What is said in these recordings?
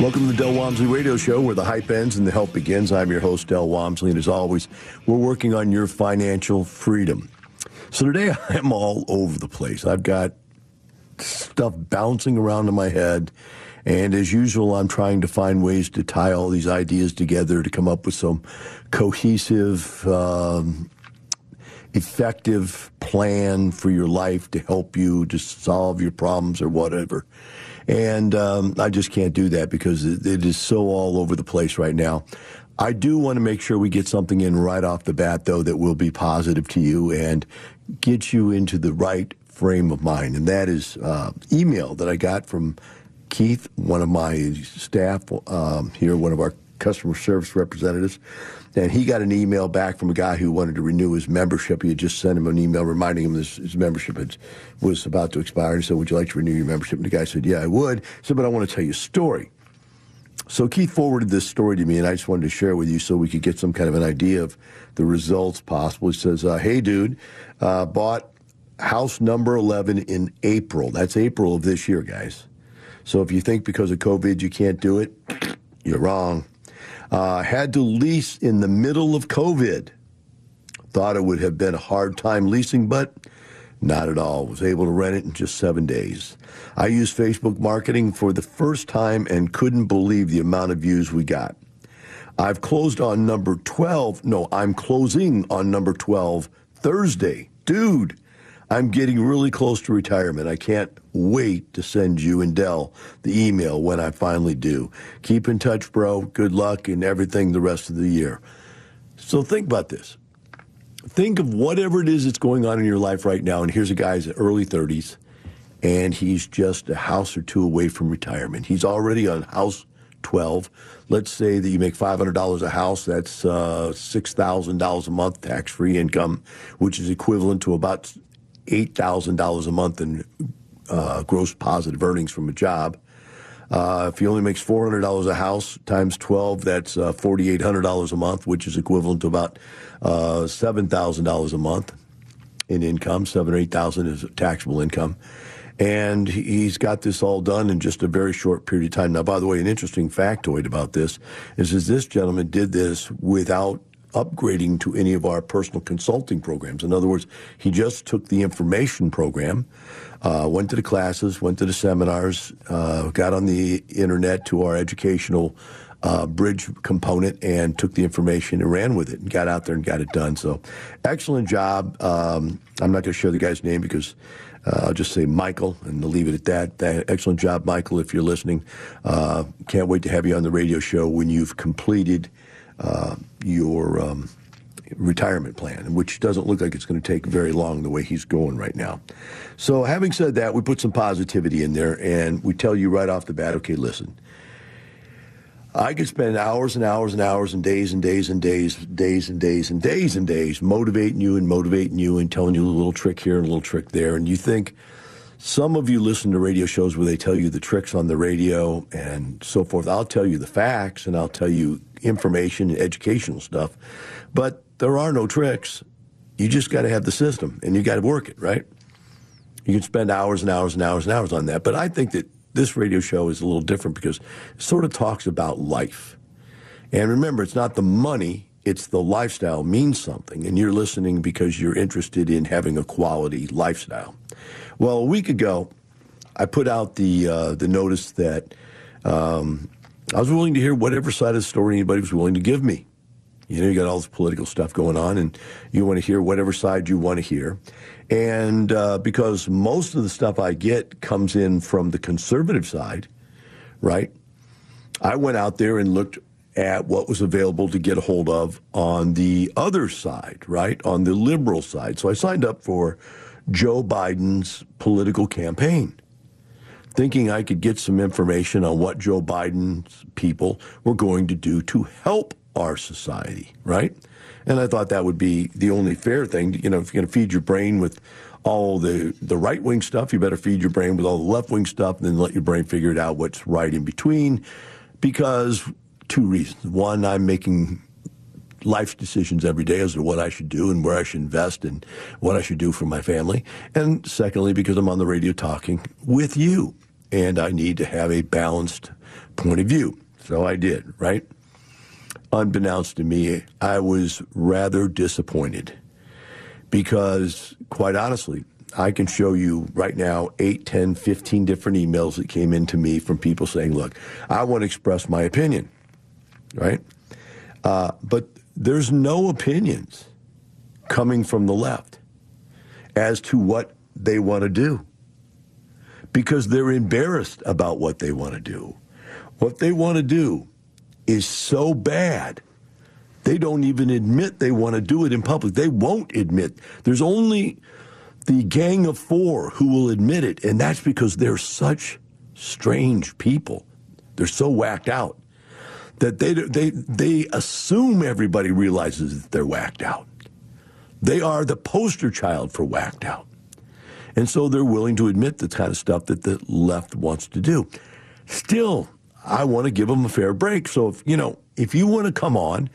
Welcome to the Del Walmsley Radio Show, where the hype ends and the help begins. I'm your host, Del Walmsley, and as always, we're working on your financial freedom. So today, I'm all over the place. I've got stuff bouncing around in my head, and as usual, I'm trying to find ways to tie all these ideas together to come up with some cohesive, um, effective plan for your life to help you to solve your problems or whatever. And um, I just can't do that because it, is so all over the place right now. I do want to make sure we get something in right off the bat, though, that will be positive to you and get you into the right frame of mind. And that is uh, email that I got from Keith, one of my staff um, here, one of our customer service representatives and he got an email back from a guy who wanted to renew his membership. He had just sent him an email reminding him this, his membership had, was about to expire. He said, Would you like to renew your membership? And the guy said, Yeah, I would. He said, But I want to tell you a story. So Keith forwarded this story to me, and I just wanted to share with you so we could get some kind of an idea of the results possible. He says, uh, Hey, dude, uh, bought house number 11 in April. That's April of this year, guys. So if you think because of COVID you can't do it, you're wrong. Uh, had to lease in the middle of COVID. Thought it would have been a hard time leasing, but not at all. Was able to rent it in just seven days. I used Facebook marketing for the first time and couldn't believe the amount of views we got. I've closed on number 12. No, I'm closing on number 12 Thursday. Dude, I'm getting really close to retirement. I can't wait to send you and Del the email when I finally do. Keep in touch, bro. Good luck and everything the rest of the year. So think about this. Think of whatever it is that's going on in your life right now. And here's a guy's early 30s, and he's just a house or two away from retirement. He's already on house 12. Let's say that you make $500 a house, that's uh, $6,000 a month tax free income, which is equivalent to about $8,000 a month in uh, gross positive earnings from a job. Uh, if he only makes $400 a house times 12, that's uh, $4,800 a month, which is equivalent to about uh, $7,000 a month in income. Seven or 8,000 is taxable income. And he's got this all done in just a very short period of time. Now, by the way, an interesting factoid about this is, is this gentleman did this without upgrading to any of our personal consulting programs. In other words, he just took the information program, uh, went to the classes, went to the seminars, uh, got on the internet to our educational uh, bridge component and took the information and ran with it and got out there and got it done. So, excellent job. Um, I'm not going to share the guy's name because Uh, I'll just say Michael and leave it at that. that. Excellent job, Michael, if you're listening. Uh, can't wait to have you on the radio show when you've completed uh, your um, retirement plan, which doesn't look like it's going to take very long the way he's going right now. So, having said that, we put some positivity in there and we tell you right off the bat okay, listen. I could spend hours and hours and hours and days and days and days, days and days and days and days motivating you and motivating you and telling you a little trick here and a little trick there. And you think some of you listen to radio shows where they tell you the tricks on the radio and so forth. I'll tell you the facts and I'll tell you information and educational stuff. But there are no tricks. You just got to have the system and you got to work it, right? You can spend hours and hours and hours and hours on that. But I think that this radio show is a little different because it sort of talks about life. And remember, it's not the money, it's the lifestyle means something. And you're listening because you're interested in having a quality lifestyle. Well, a week ago, I put out the, uh, the notice that um, I was willing to hear whatever side of the story anybody was willing to give me. You know, you got all this political stuff going on, and you want to hear whatever side you want to hear. And uh, because most of the stuff I get comes in from the conservative side, right? I went out there and looked at what was available to get a hold of on the other side, right? On the liberal side. So I signed up for Joe Biden's political campaign, thinking I could get some information on what Joe Biden's people were going to do to help our society, right? And I thought that would be the only fair thing. You know, if you're going to feed your brain with all the, the right wing stuff, you better feed your brain with all the left wing stuff and then let your brain figure it out what's right in between. Because two reasons. One, I'm making life decisions every day as to what I should do and where I should invest and what I should do for my family. And secondly, because I'm on the radio talking with you and I need to have a balanced point of view. So I did, right? unbeknownst to me, I was rather disappointed because, quite honestly, I can show you right now 8, 10, 15 different emails that came into me from people saying, look, I want to express my opinion, right? Uh, but there's no opinions coming from the left as to what they want to do because they're embarrassed about what they want to do. What they want to do is so bad. They don't even admit they want to do it in public. They won't admit. There's only the gang of four who will admit it, and that's because they're such strange people. They're so whacked out that they they they assume everybody realizes that they're whacked out. They are the poster child for whacked out. And so they're willing to admit the kind of stuff that the left wants to do. Still, I want to give them a fair break. So if you know, if you want to come on,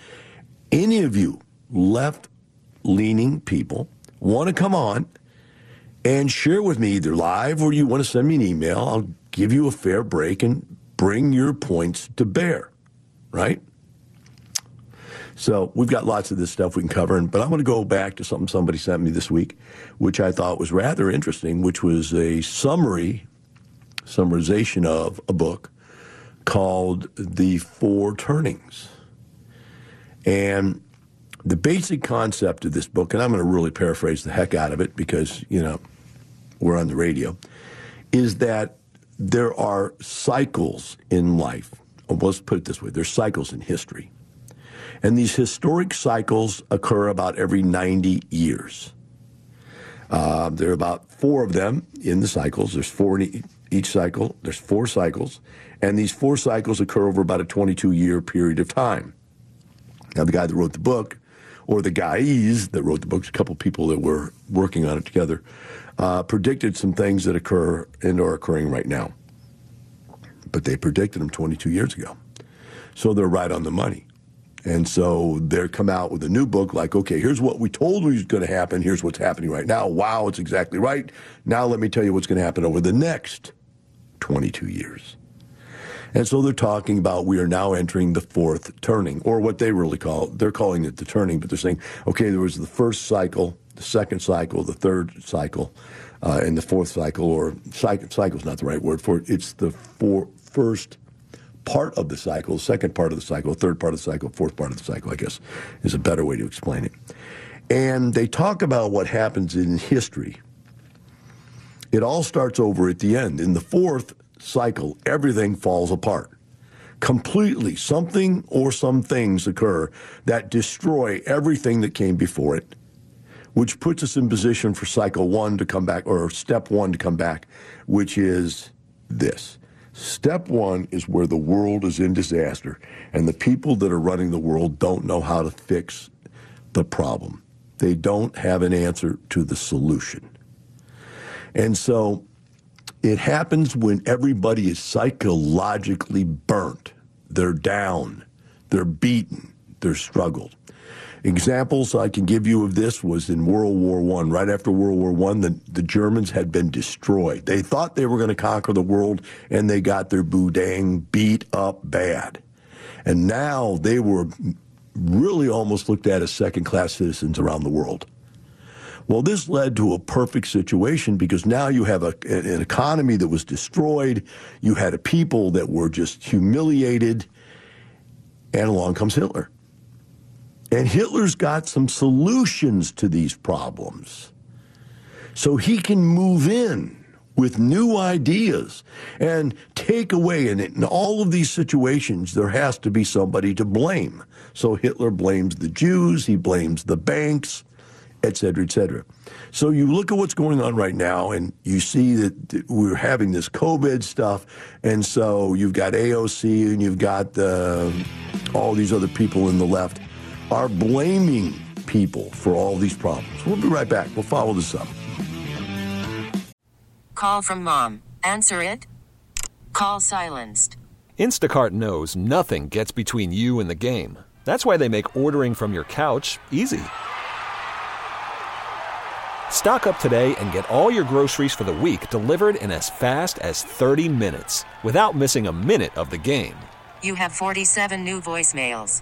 any of you left leaning people want to come on and share with me either live or you want to send me an email, I'll give you a fair break and bring your points to bear, right? So we've got lots of this stuff we can cover, but I'm going to go back to something somebody sent me this week, which I thought was rather interesting, which was a summary, summarization of a book called The Four Turnings. And the basic concept of this book, and I'm going to really paraphrase the heck out of it because, you know, we're on the radio, is that there are cycles in life. Let's put it this way there's cycles in history. And these historic cycles occur about every 90 years. Uh, there are about four of them in the cycles. There's four in each cycle. There's four cycles. And these four cycles occur over about a 22 year period of time. Now, the guy that wrote the book, or the guys that wrote the book, a couple people that were working on it together, uh, predicted some things that occur and are occurring right now. But they predicted them 22 years ago. So they're right on the money. And so they're come out with a new book like, okay, here's what we told you was going to happen. Here's what's happening right now. Wow, it's exactly right. Now let me tell you what's going to happen over the next 22 years. And so they're talking about we are now entering the fourth turning, or what they really call they're calling it the turning, but they're saying, okay, there was the first cycle, the second cycle, the third cycle, uh, and the fourth cycle, or cycle is not the right word for it. It's the four, first part of the cycle, second part of the cycle, third part of the cycle, fourth part of the cycle, I guess, is a better way to explain it. And they talk about what happens in history It all starts over at the end. In the fourth cycle, everything falls apart completely. Something or some things occur that destroy everything that came before it, which puts us in position for cycle one to come back, or step one to come back, which is this. Step one is where the world is in disaster, and the people that are running the world don't know how to fix the problem. They don't have an answer to the solution. And so it happens when everybody is psychologically burnt. They're down, they're beaten, they're struggled. Examples I can give you of this was in World War One. Right after World War One, the, the Germans had been destroyed. They thought they were going to conquer the world, and they got their boudin beat up bad. And now they were really almost looked at as second class citizens around the world. Well, this led to a perfect situation because now you have a, an economy that was destroyed. You had a people that were just humiliated. And along comes Hitler. And Hitler's got some solutions to these problems. So he can move in with new ideas and take away. And in all of these situations, there has to be somebody to blame. So Hitler blames the Jews, he blames the banks et cetera, et cetera. So you look at what's going on right now, and you see that we're having this COVID stuff, and so you've got AOC and you've got uh, all these other people in the left are blaming people for all these problems. We'll be right back. We'll follow this up. Call from mom. Answer it. Call silenced. Instacart knows nothing gets between you and the game. That's why they make ordering from your couch easy. Stock up today and get all your groceries for the week delivered in as fast as 30 minutes without missing a minute of the game. You have 47 new voicemails.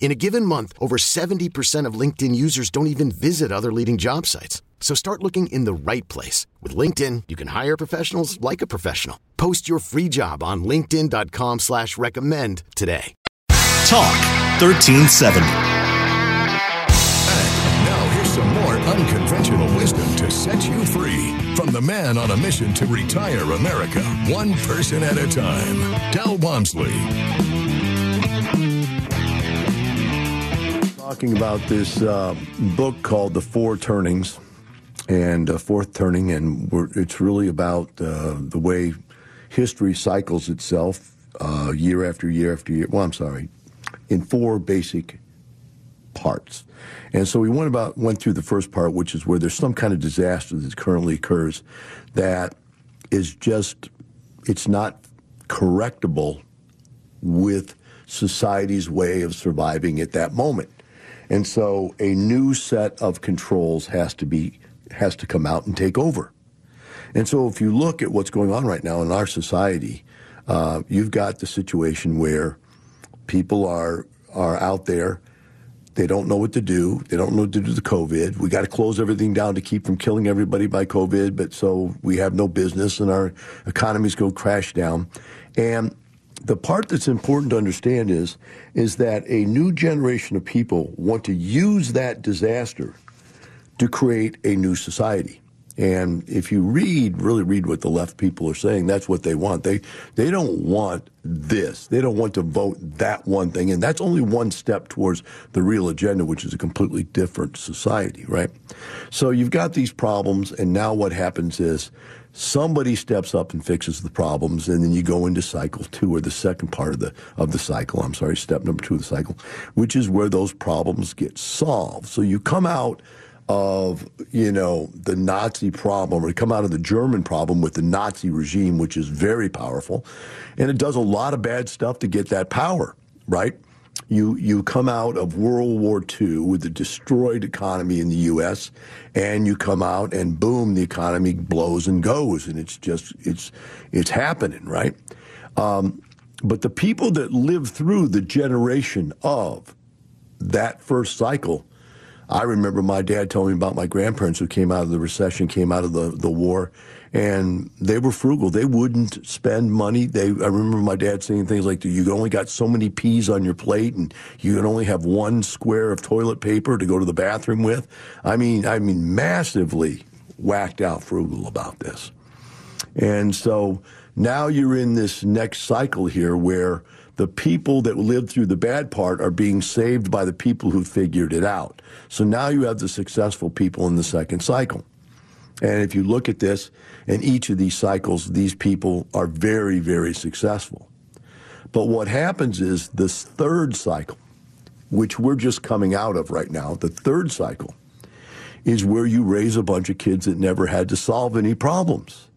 In a given month, over 70% of LinkedIn users don't even visit other leading job sites. So start looking in the right place. With LinkedIn, you can hire professionals like a professional. Post your free job on linkedin.com slash recommend today. Talk 1370. And now here's some more unconventional wisdom to set you free from the man on a mission to retire America, one person at a time, Del Walmsley. Talking about this uh, book called The Four Turnings and uh, Fourth Turning, and it's really about uh, the way history cycles itself uh, year after year after year. Well, I'm sorry, in four basic parts. And so we went about went through the first part, which is where there's some kind of disaster that currently occurs that is just it's not correctable with society's way of surviving at that moment. And so a new set of controls has to be has to come out and take over. And so if you look at what's going on right now in our society, uh, you've got the situation where people are are out there they don't know what to do. They don't know what to do with COVID. We got to close everything down to keep from killing everybody by COVID, but so we have no business and our economies go crash down. And the part that's important to understand is is that a new generation of people want to use that disaster to create a new society. And if you read, really read what the left people are saying, that's what they want. They they don't want this. They don't want to vote that one thing. And that's only one step towards the real agenda, which is a completely different society, right? So you've got these problems, and now what happens is somebody steps up and fixes the problems, and then you go into cycle two, or the second part of the of the cycle. I'm sorry, step number two of the cycle, which is where those problems get solved. So you come out of you know the Nazi problem, or come out of the German problem with the Nazi regime, which is very powerful, and it does a lot of bad stuff to get that power, right? You you come out of World War II with a destroyed economy in the U.S., and you come out and boom, the economy blows and goes, and it's just it's it's happening, right? Um, But the people that live through the generation of that first cycle, I remember my dad telling me about my grandparents who came out of the recession, came out of the, the war, and they were frugal. They wouldn't spend money. They, I remember my dad saying things like, "You only got so many peas on your plate, and you can only have one square of toilet paper to go to the bathroom with." I mean, I mean, massively whacked out frugal about this, and so now you're in this next cycle here where the people that lived through the bad part are being saved by the people who figured it out. So now you have the successful people in the second cycle. And if you look at this, in each of these cycles, these people are very, very successful. But what happens is this third cycle, which we're just coming out of right now, the third cycle, is where you raise a bunch of kids that never had to solve any problems.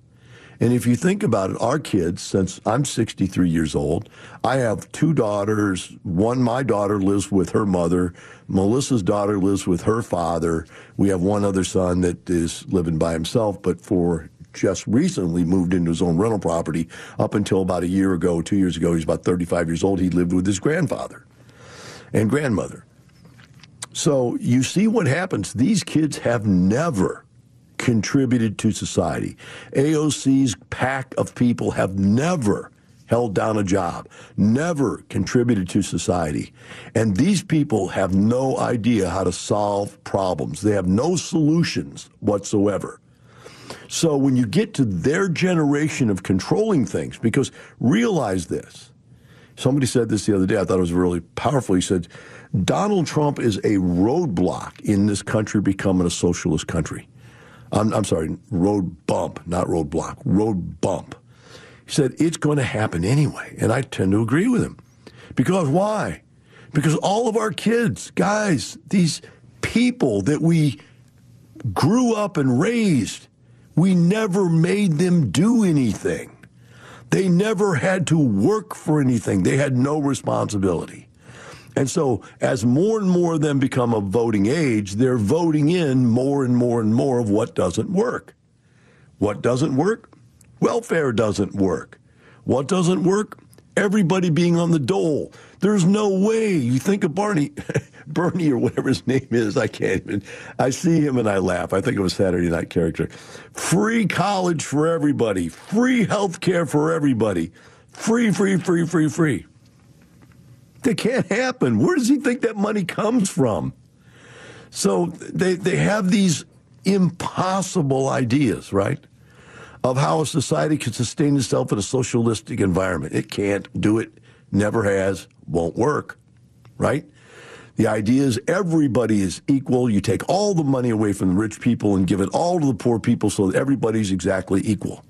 And if you think about it, our kids, since I'm 63 years old, I have two daughters. One, my daughter lives with her mother. Melissa's daughter lives with her father. We have one other son that is living by himself, but for just recently moved into his own rental property. Up until about a year ago, two years ago, he's about 35 years old. He lived with his grandfather and grandmother. So you see what happens. These kids have never contributed to society. AOC's pack of people have never held down a job, never contributed to society. And these people have no idea how to solve problems. They have no solutions whatsoever. So when you get to their generation of controlling things, because realize this, somebody said this the other day, I thought it was really powerful. He said, Donald Trump is a roadblock in this country becoming a socialist country. I'm, I'm sorry, road bump, not roadblock, road bump. He said, it's going to happen anyway. And I tend to agree with him. Because why? Because all of our kids, guys, these people that we grew up and raised, we never made them do anything. They never had to work for anything. They had no responsibility. And so, as more and more of them become of voting age, they're voting in more and more and more of what doesn't work. What doesn't work? Welfare doesn't work. What doesn't work? Everybody being on the dole. There's no way. You think of Barney, Bernie or whatever his name is. I can't even. I see him and I laugh. I think it was Saturday Night character. Free college for everybody. Free health care for everybody. Free, free, free, free, free. That can't happen. Where does he think that money comes from? So they, they have these impossible ideas, right? Of how a society can sustain itself in a socialistic environment. It can't do it, never has, won't work, right? The idea is everybody is equal. You take all the money away from the rich people and give it all to the poor people so that everybody's exactly equal.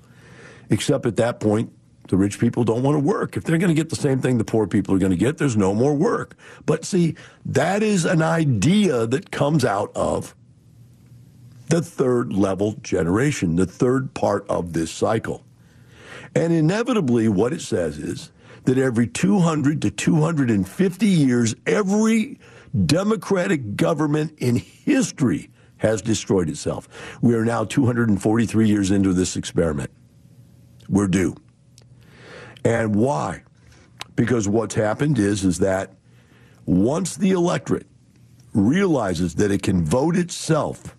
Except at that point, the rich people don't want to work. If they're going to get the same thing the poor people are going to get, there's no more work. But see, that is an idea that comes out of the third level generation, the third part of this cycle. And inevitably, what it says is that every 200 to 250 years, every democratic government in history has destroyed itself. We are now 243 years into this experiment. We're due. And why? Because what's happened is is that once the electorate realizes that it can vote itself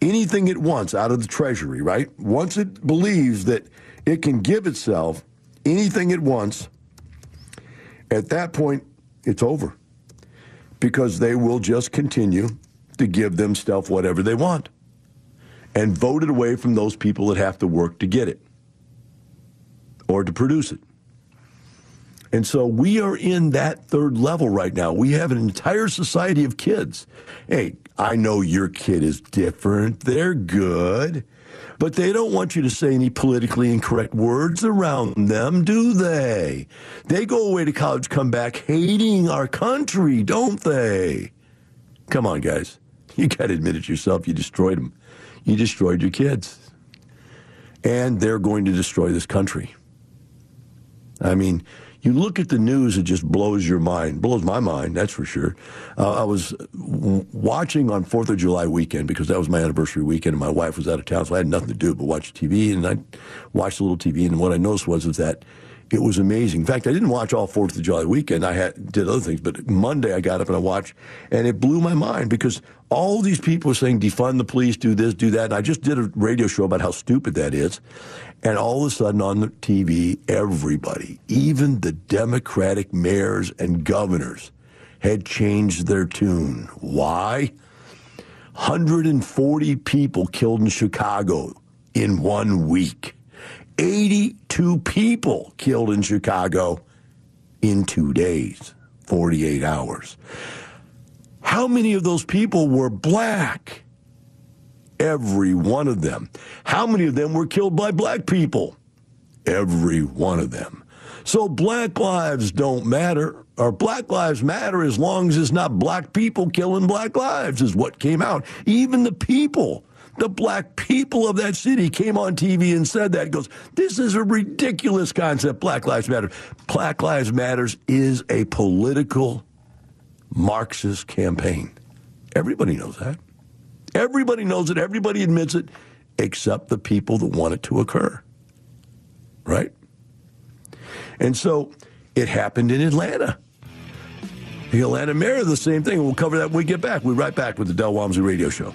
anything it wants out of the treasury, right? Once it believes that it can give itself anything it wants, at that point it's over. Because they will just continue to give themselves whatever they want and vote it away from those people that have to work to get it or to produce it. And so we are in that third level right now. We have an entire society of kids. Hey, I know your kid is different. They're good. But they don't want you to say any politically incorrect words around them, do they? They go away to college, come back hating our country, don't they? Come on, guys. You got to admit it yourself. You destroyed them. You destroyed your kids. And they're going to destroy this country. I mean, you look at the news, it just blows your mind, blows my mind, that's for sure. Uh, I was w- watching on Fourth of July weekend because that was my anniversary weekend, and my wife was out of town, so I had nothing to do but watch TV. And I watched a little TV, and what I noticed was, was that It was amazing. In fact, I didn't watch all Fourth of July weekend. I had did other things, but Monday I got up and I watched, and it blew my mind because all these people were saying defund the police, do this, do that. And I just did a radio show about how stupid that is, and all of a sudden on the TV, everybody, even the Democratic mayors and governors, had changed their tune. Why? 140 people killed in Chicago in one week. 82 people killed in Chicago in two days, 48 hours. How many of those people were black? Every one of them. How many of them were killed by black people? Every one of them. So black lives don't matter, or black lives matter as long as it's not black people killing black lives, is what came out. Even the people the black people of that city came on TV and said that. He goes, this is a ridiculous concept, Black Lives Matter. Black Lives Matters is a political Marxist campaign. Everybody knows that. Everybody knows it. Everybody admits it, except the people that want it to occur. Right? And so it happened in Atlanta. The Atlanta mayor, the same thing. We'll cover that when we get back. We'll be right back with the Del Walmsley Radio Show.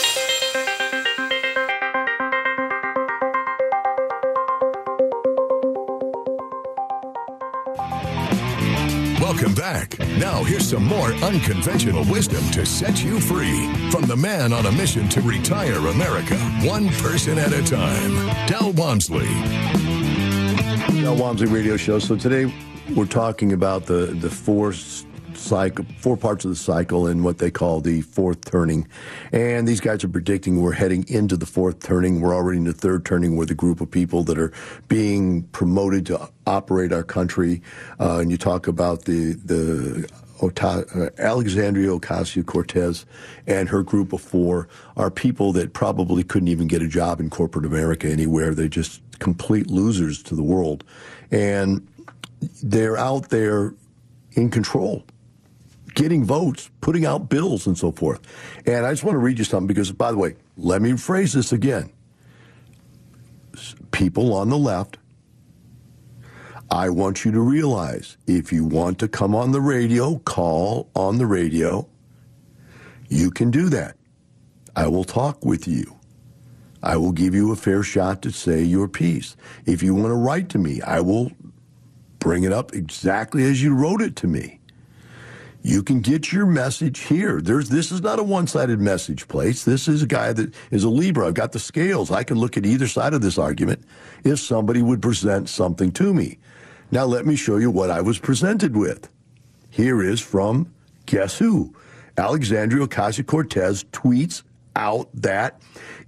Welcome back. Now, here's some more unconventional wisdom to set you free from the man on a mission to retire America, one person at a time, Del Walmsley. Del Walmsley Radio Show. So today we're talking about the the four cycle, four parts of the cycle, in what they call the fourth turning. And these guys are predicting we're heading into the fourth turning. We're already in the third turning with a group of people that are being promoted to operate our country. Uh, and you talk about the the uh, Alexandria Ocasio Cortez and her group of four are people that probably couldn't even get a job in corporate America anywhere. They're just complete losers to the world. And they're out there in control getting votes, putting out bills, and so forth. And I just want to read you something because, by the way, let me phrase this again. People on the left, I want you to realize if you want to come on the radio, call on the radio. You can do that. I will talk with you. I will give you a fair shot to say your piece. If you want to write to me, I will bring it up exactly as you wrote it to me. You can get your message here. There's this is not a one-sided message place. This is a guy that is a Libra. I've got the scales. I can look at either side of this argument if somebody would present something to me. Now let me show you what I was presented with. Here is from guess who? Alexandria Ocasio-Cortez tweets out that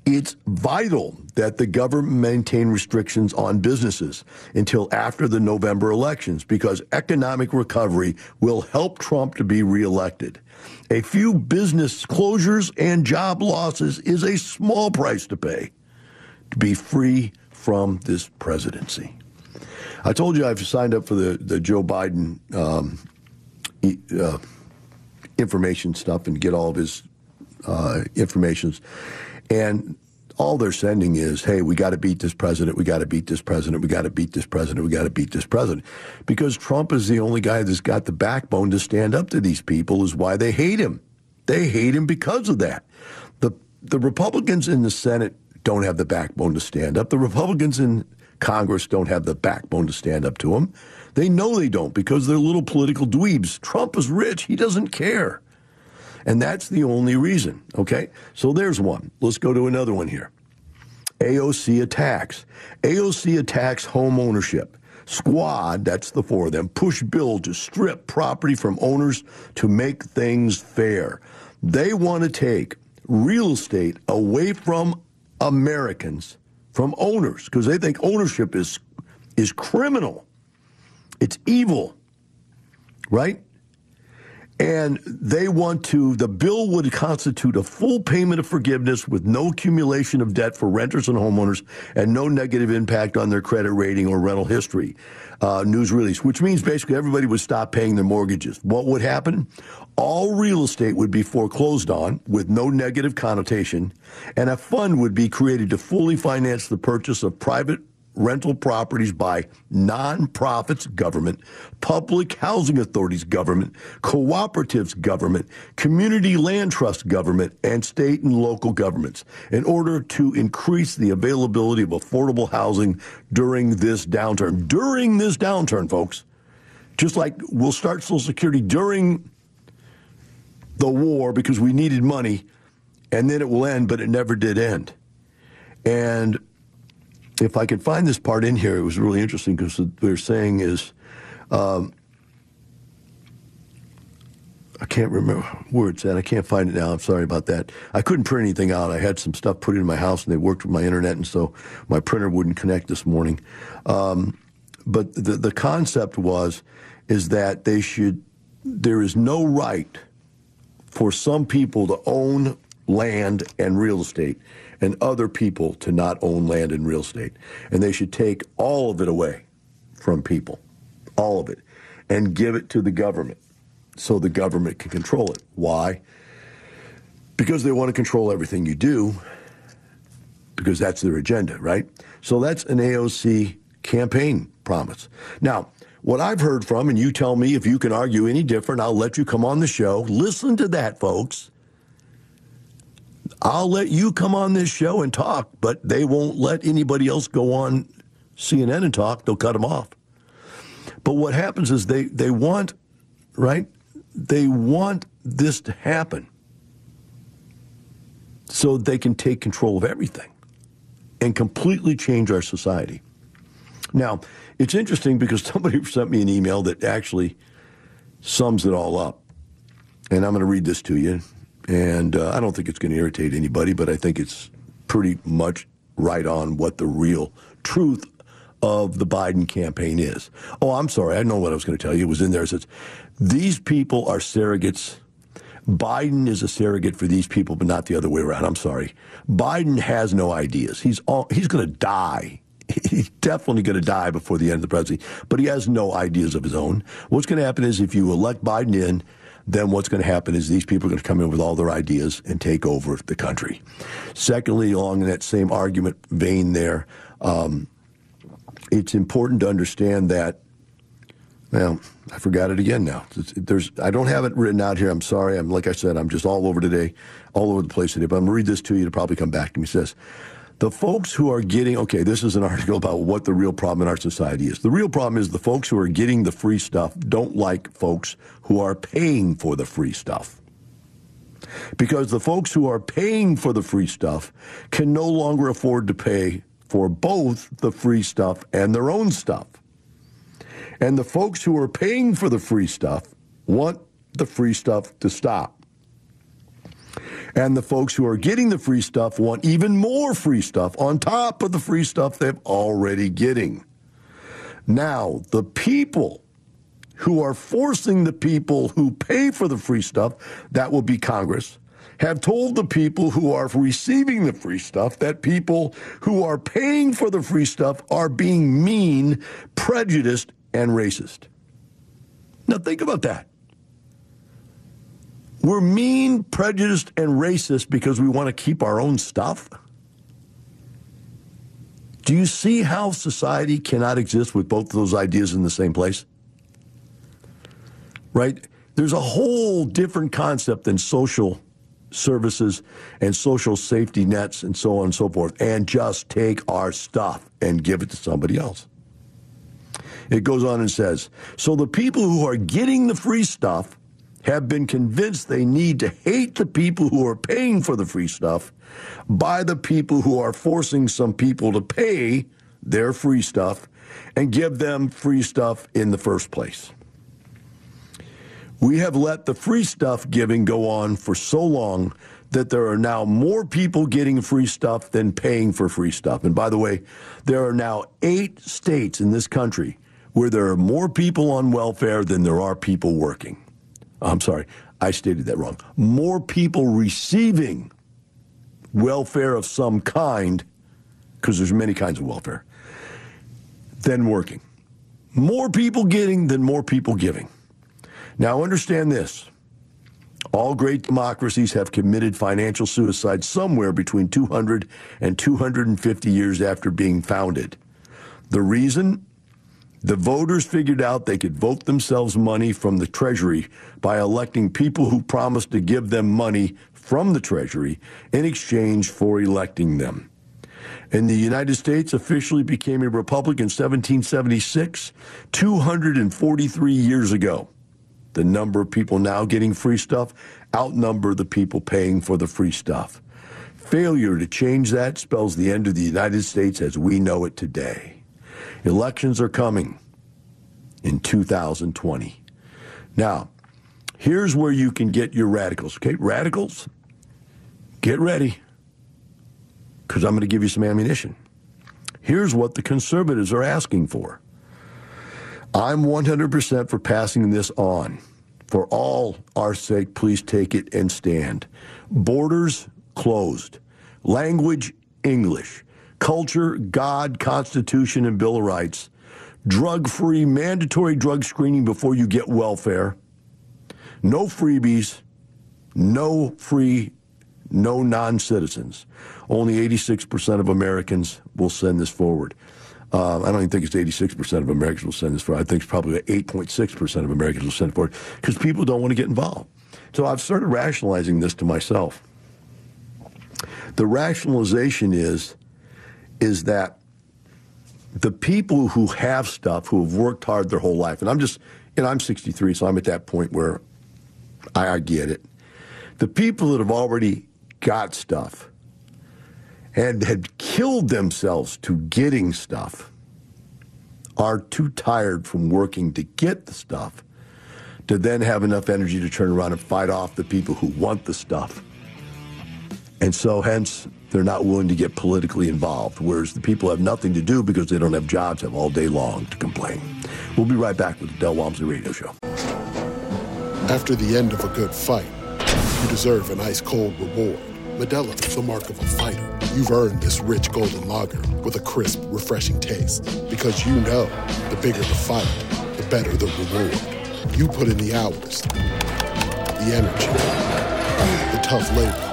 it's vital that the government maintain restrictions on businesses until after the November elections because economic recovery will help Trump to be reelected. A few business closures and job losses is a small price to pay to be free from this presidency. I told you I've signed up for the, the Joe Biden um, uh, information stuff and get all of his uh, informations. And all they're sending is, hey, we got to beat this president, we got to beat this president, we got to beat this president, we got to beat this president. Because Trump is the only guy that's got the backbone to stand up to these people, is why they hate him. They hate him because of that. The, the Republicans in the Senate don't have the backbone to stand up. The Republicans in Congress don't have the backbone to stand up to him. They know they don't because they're little political dweebs. Trump is rich. He doesn't care. And that's the only reason. Okay? So there's one. Let's go to another one here. AOC attacks. AOC attacks home ownership. Squad, that's the four of them, push bill to strip property from owners to make things fair. They want to take real estate away from Americans, from owners, because they think ownership is is criminal. It's evil. Right? And they want to, the bill would constitute a full payment of forgiveness with no accumulation of debt for renters and homeowners and no negative impact on their credit rating or rental history. Uh, news release, which means basically everybody would stop paying their mortgages. What would happen? All real estate would be foreclosed on with no negative connotation, and a fund would be created to fully finance the purchase of private rental properties by nonprofits, government, public housing authorities, government, cooperatives, government, community land trust, government, and state and local governments in order to increase the availability of affordable housing during this downturn. During this downturn, folks, just like we'll start Social Security during the war because we needed money, and then it will end, but it never did end. And if I could find this part in here, it was really interesting because what they're saying is, um, I can't remember where it's at. I can't find it now. I'm sorry about that. I couldn't print anything out. I had some stuff put in my house, and they worked with my internet, and so my printer wouldn't connect this morning. Um, but the the concept was is that they should. There is no right for some people to own land and real estate and other people to not own land and real estate. And they should take all of it away from people, all of it, and give it to the government so the government can control it. Why? Because they want to control everything you do, because that's their agenda, right? So that's an AOC campaign promise. Now, what I've heard from, and you tell me if you can argue any different, I'll let you come on the show. Listen to that, folks. I'll let you come on this show and talk, but they won't let anybody else go on CNN and talk. They'll cut them off. But what happens is they, they want, right? They want this to happen so they can take control of everything and completely change our society. Now, it's interesting because somebody sent me an email that actually sums it all up. And I'm going to read this to you. And uh, I don't think it's going to irritate anybody, but I think it's pretty much right on what the real truth of the Biden campaign is. Oh, I'm sorry. I know what I was going to tell you. It was in there. It says, these people are surrogates. Biden is a surrogate for these people, but not the other way around. I'm sorry. Biden has no ideas. He's all, he's going to die. He's definitely going to die before the end of the presidency, but he has no ideas of his own. What's going to happen is if you elect Biden in, then what's going to happen is these people are going to come in with all their ideas and take over the country. Secondly, along in that same argument vein there, um, it's important to understand that. Well, I forgot it again now. There's, I don't have it written out here. I'm sorry. I'm like I said, I'm just all over today, all over the place today. But I'm going to read this to you to probably come back to me. It says, the folks who are getting, okay, this is an article about what the real problem in our society is. The real problem is the folks who are getting the free stuff don't like folks who are paying for the free stuff. Because the folks who are paying for the free stuff can no longer afford to pay for both the free stuff and their own stuff. And the folks who are paying for the free stuff want the free stuff to stop. And the folks who are getting the free stuff want even more free stuff on top of the free stuff they're already getting. Now, the people who are forcing the people who pay for the free stuff, that will be Congress, have told the people who are receiving the free stuff that people who are paying for the free stuff are being mean, prejudiced, and racist. Now, think about that. We're mean, prejudiced, and racist because we want to keep our own stuff? Do you see how society cannot exist with both of those ideas in the same place? Right? There's a whole different concept than social services and social safety nets and so on and so forth, and just take our stuff and give it to somebody else. It goes on and says So the people who are getting the free stuff have been convinced they need to hate the people who are paying for the free stuff by the people who are forcing some people to pay their free stuff and give them free stuff in the first place. We have let the free stuff giving go on for so long that there are now more people getting free stuff than paying for free stuff. And by the way, there are now eight states in this country where there are more people on welfare than there are people working. I'm sorry, I stated that wrong. More people receiving welfare of some kind, because there's many kinds of welfare, than working. More people getting than more people giving. Now, understand this. All great democracies have committed financial suicide somewhere between 200 and 250 years after being founded. The reason? The voters figured out they could vote themselves money from the Treasury by electing people who promised to give them money from the Treasury in exchange for electing them. And the United States officially became a republic in 1776, 243 years ago. The number of people now getting free stuff outnumber the people paying for the free stuff. Failure to change that spells the end of the United States as we know it today. Elections are coming in 2020. Now, here's where you can get your radicals. Okay, radicals, get ready because I'm going to give you some ammunition. Here's what the conservatives are asking for. I'm 100% for passing this on. For all our sake, please take it and stand. Borders closed. Language English. Culture, God, Constitution, and Bill of Rights. Drug free, mandatory drug screening before you get welfare. No freebies. No free, no non citizens. Only 86% of Americans will send this forward. Uh, I don't even think it's 86% of Americans will send this forward. I think it's probably 8.6% of Americans will send it forward because people don't want to get involved. So I've started rationalizing this to myself. The rationalization is is that the people who have stuff, who have worked hard their whole life, and I'm just, and I'm 63, so I'm at that point where I, I get it. The people that have already got stuff and had killed themselves to getting stuff are too tired from working to get the stuff to then have enough energy to turn around and fight off the people who want the stuff. And so, hence, they're not willing to get politically involved, whereas the people have nothing to do because they don't have jobs, have all day long to complain. We'll be right back with the Del Walmsley Radio Show. After the end of a good fight, you deserve an ice cold reward. Modelo is the mark of a fighter. You've earned this rich golden lager with a crisp, refreshing taste. Because you know the bigger the fight, the better the reward. You put in the hours, the energy, the tough labor.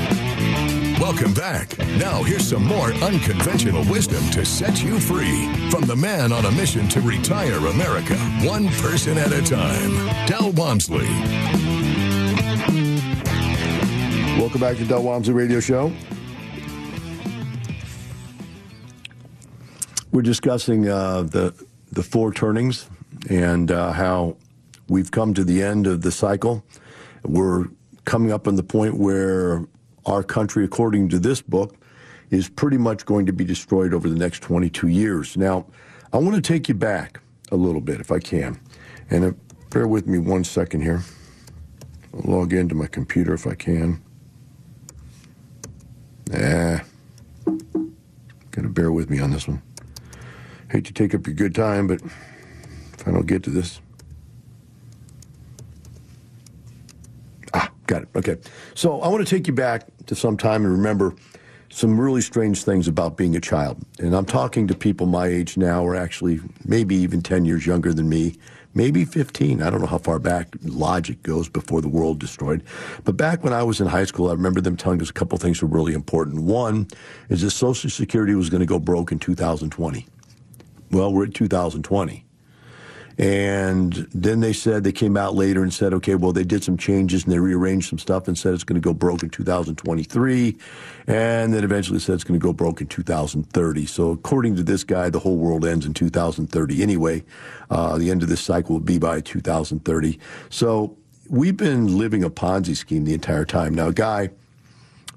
Welcome back. Now, here's some more unconventional wisdom to set you free from the man on a mission to retire America, one person at a time, Del Walmsley. Welcome back to Del Walmsley Radio Show. We're discussing uh, the the four turnings and uh, how we've come to the end of the cycle. We're coming up on the point where our country, according to this book, is pretty much going to be destroyed over the next 22 years. Now, I want to take you back a little bit, if I can, and uh, bear with me one second here. I'll log into my computer if I can. Ah, gotta bear with me on this one. Hate to take up your good time, but if I don't get to this. Got it. Okay. So I want to take you back to some time and remember some really strange things about being a child. And I'm talking to people my age now, or actually maybe even 10 years younger than me, maybe 15. I don't know how far back logic goes before the world destroyed. But back when I was in high school, I remember them telling us a couple things were really important. One is that Social Security was going to go broke in 2020. Well, we're at 2020. And then they said, they came out later and said, okay, well, they did some changes and they rearranged some stuff and said it's going to go broke in 2023. And then eventually said it's going to go broke in 2030. So according to this guy, the whole world ends in 2030 anyway. Uh, the end of this cycle will be by 2030. So we've been living a Ponzi scheme the entire time. Now, a guy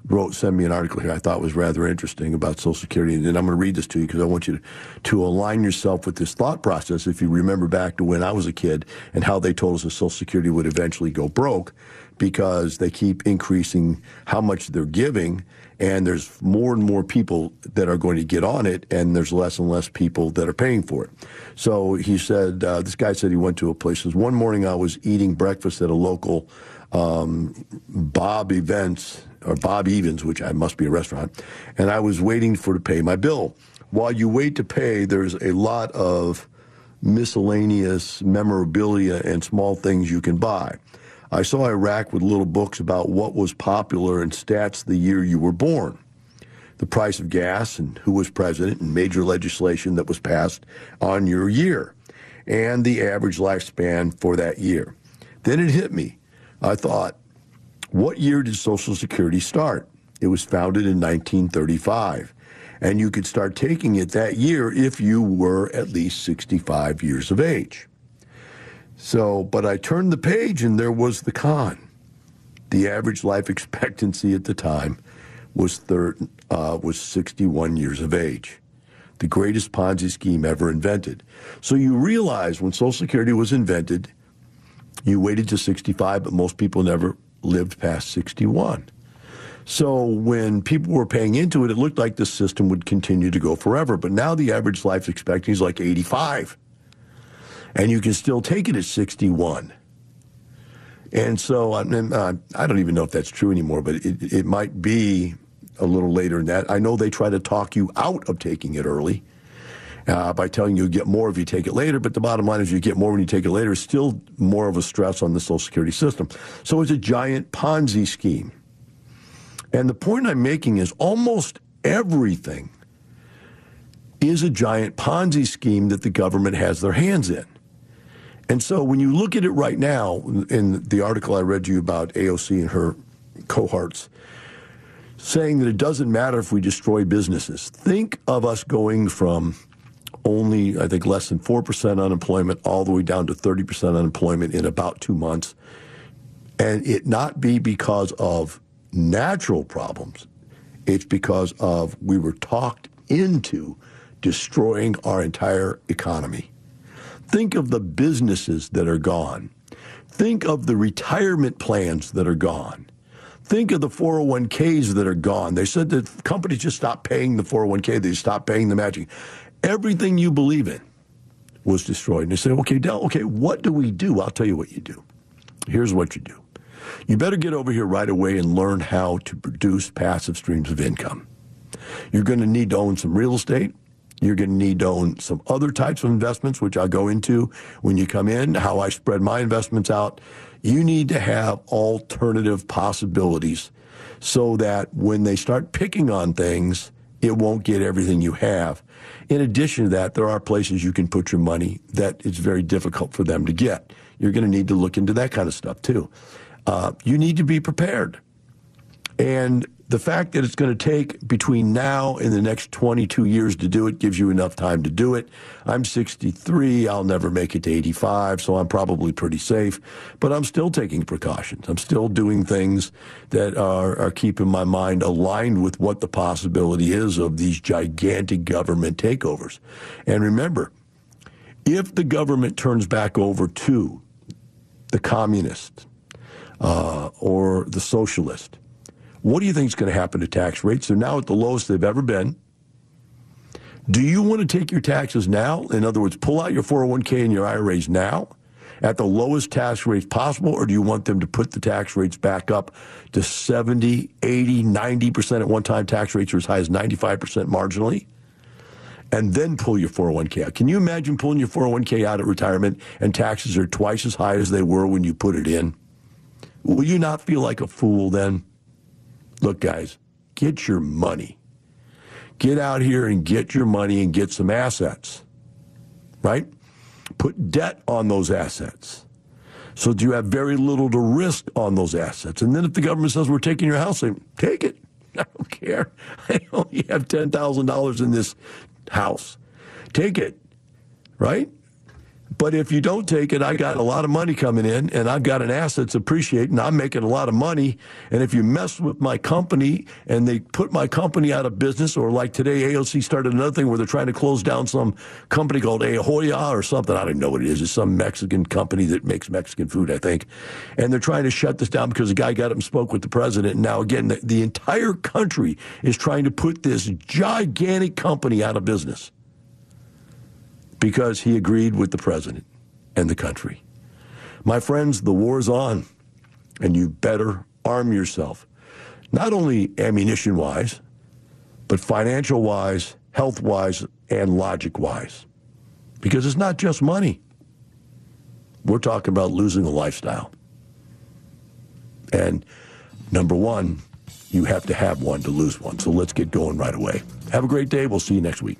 wrote, sent me an article here I thought was rather interesting about Social Security. And I'm going to read this to you because I want you to, to align yourself with this thought process. If you remember back to when I was a kid and how they told us that Social Security would eventually go broke because they keep increasing how much they're giving. And there's more and more people that are going to get on it, and there's less and less people that are paying for it. So he said, uh, this guy said he went to a place. Says, One morning I was eating breakfast at a local um, Bob Events or Bob Evans, which I must be a restaurant, and I was waiting for to pay my bill. While you wait to pay, there's a lot of miscellaneous memorabilia and small things you can buy. I saw a rack with little books about what was popular and stats the year you were born, the price of gas and who was president and major legislation that was passed on your year, and the average lifespan for that year. Then it hit me. I thought, what year did Social Security start? It was founded in 1935. And you could start taking it that year if you were at least 65 years of age. So, but I turned the page and there was the con. The average life expectancy at the time was uh, was 61 years of age. The greatest Ponzi scheme ever invented. So you realize when Social Security was invented, you waited to 65, but most people never lived past 61. So when people were paying into it, it looked like the system would continue to go forever. But now the average life expectancy is like 85. And you can still take it at 61. And so I, uh, I don't even know if that's true anymore, but it, it might be a little later than that. I know they try to talk you out of taking it early uh, by telling you you get more if you take it later. But the bottom line is you get more when you take it later. It's still more of a stress on the Social Security system. So it's a giant Ponzi scheme. And the point I'm making is almost everything is a giant Ponzi scheme that the government has their hands in. And so when you look at it right now, in the article I read to you about AOC and her cohorts, saying that it doesn't matter if we destroy businesses. Think of us going from only, I think, less than 4% unemployment all the way down to 30% unemployment in about two months. And it not be because of natural problems, it's because of we were talked into destroying our entire economy. Think of the businesses that are gone. Think of the retirement plans that are gone. Think of the 401ks that are gone. They said that companies just stopped paying the 401k, they stopped paying the matching. Everything you believe in was destroyed. And they say, okay, Del, okay, what do we do? I'll tell you what you do. Here's what you do. You better get over here right away and learn how to produce passive streams of income. You're going to need to own some real estate. You're going to need to own some other types of investments, which I'll go into when you come in, how I spread my investments out. You need to have alternative possibilities so that when they start picking on things, it won't get everything you have. In addition to that, there are places you can put your money that it's very difficult for them to get. You're going to need to look into that kind of stuff too. Uh, you need to be prepared. And the fact that it's going to take between now and the next 22 years to do it gives you enough time to do it. I'm 63. I'll never make it to 85, so I'm probably pretty safe. But I'm still taking precautions. I'm still doing things that are, are keeping my mind aligned with what the possibility is of these gigantic government takeovers. And remember, if the government turns back over to the communist uh, or the socialist, what do you think is going to happen to tax rates? They're now at the lowest they've ever been. Do you want to take your taxes now? In other words, pull out your 401k and your IRAs now at the lowest tax rates possible, or do you want them to put the tax rates back up to 70, 80, 90% at one time? Tax rates are as high as 95% marginally. And then pull your 401k out. Can you imagine pulling your 401k out at retirement and taxes are twice as high as they were when you put it in? Will you not feel like a fool then? Look, guys, get your money. Get out here and get your money and get some assets, right? Put debt on those assets so that you have very little to risk on those assets. And then if the government says we're taking your house, take it. I don't care. I only have $10,000 in this house. Take it, right? But if you don't take it, I got a lot of money coming in and I've got an asset assets appreciating. I'm making a lot of money. And if you mess with my company and they put my company out of business, or like today, AOC started another thing where they're trying to close down some company called Ahoya or something. I don't know what it is. It's some Mexican company that makes Mexican food, I think. And they're trying to shut this down because the guy got up and spoke with the president. And now, again, the, the entire country is trying to put this gigantic company out of business because he agreed with the president and the country. My friends, the war's on, and you better arm yourself, not only ammunition wise, but financial wise, health wise, and logic wise. Because it's not just money. We're talking about losing a lifestyle. And number one, you have to have one to lose one. So let's get going right away. Have a great day. We'll see you next week.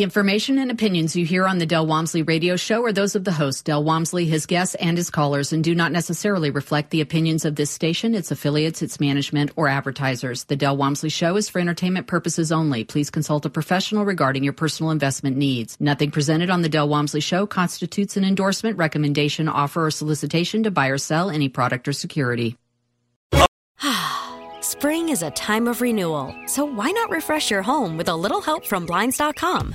The information and opinions you hear on the Del Walmsley radio show are those of the host, Del Walmsley, his guests, and his callers, and do not necessarily reflect the opinions of this station, its affiliates, its management, or advertisers. The Del Walmsley show is for entertainment purposes only. Please consult a professional regarding your personal investment needs. Nothing presented on the Del Walmsley show constitutes an endorsement, recommendation, offer, or solicitation to buy or sell any product or security. Spring is a time of renewal, so why not refresh your home with a little help from Blinds.com?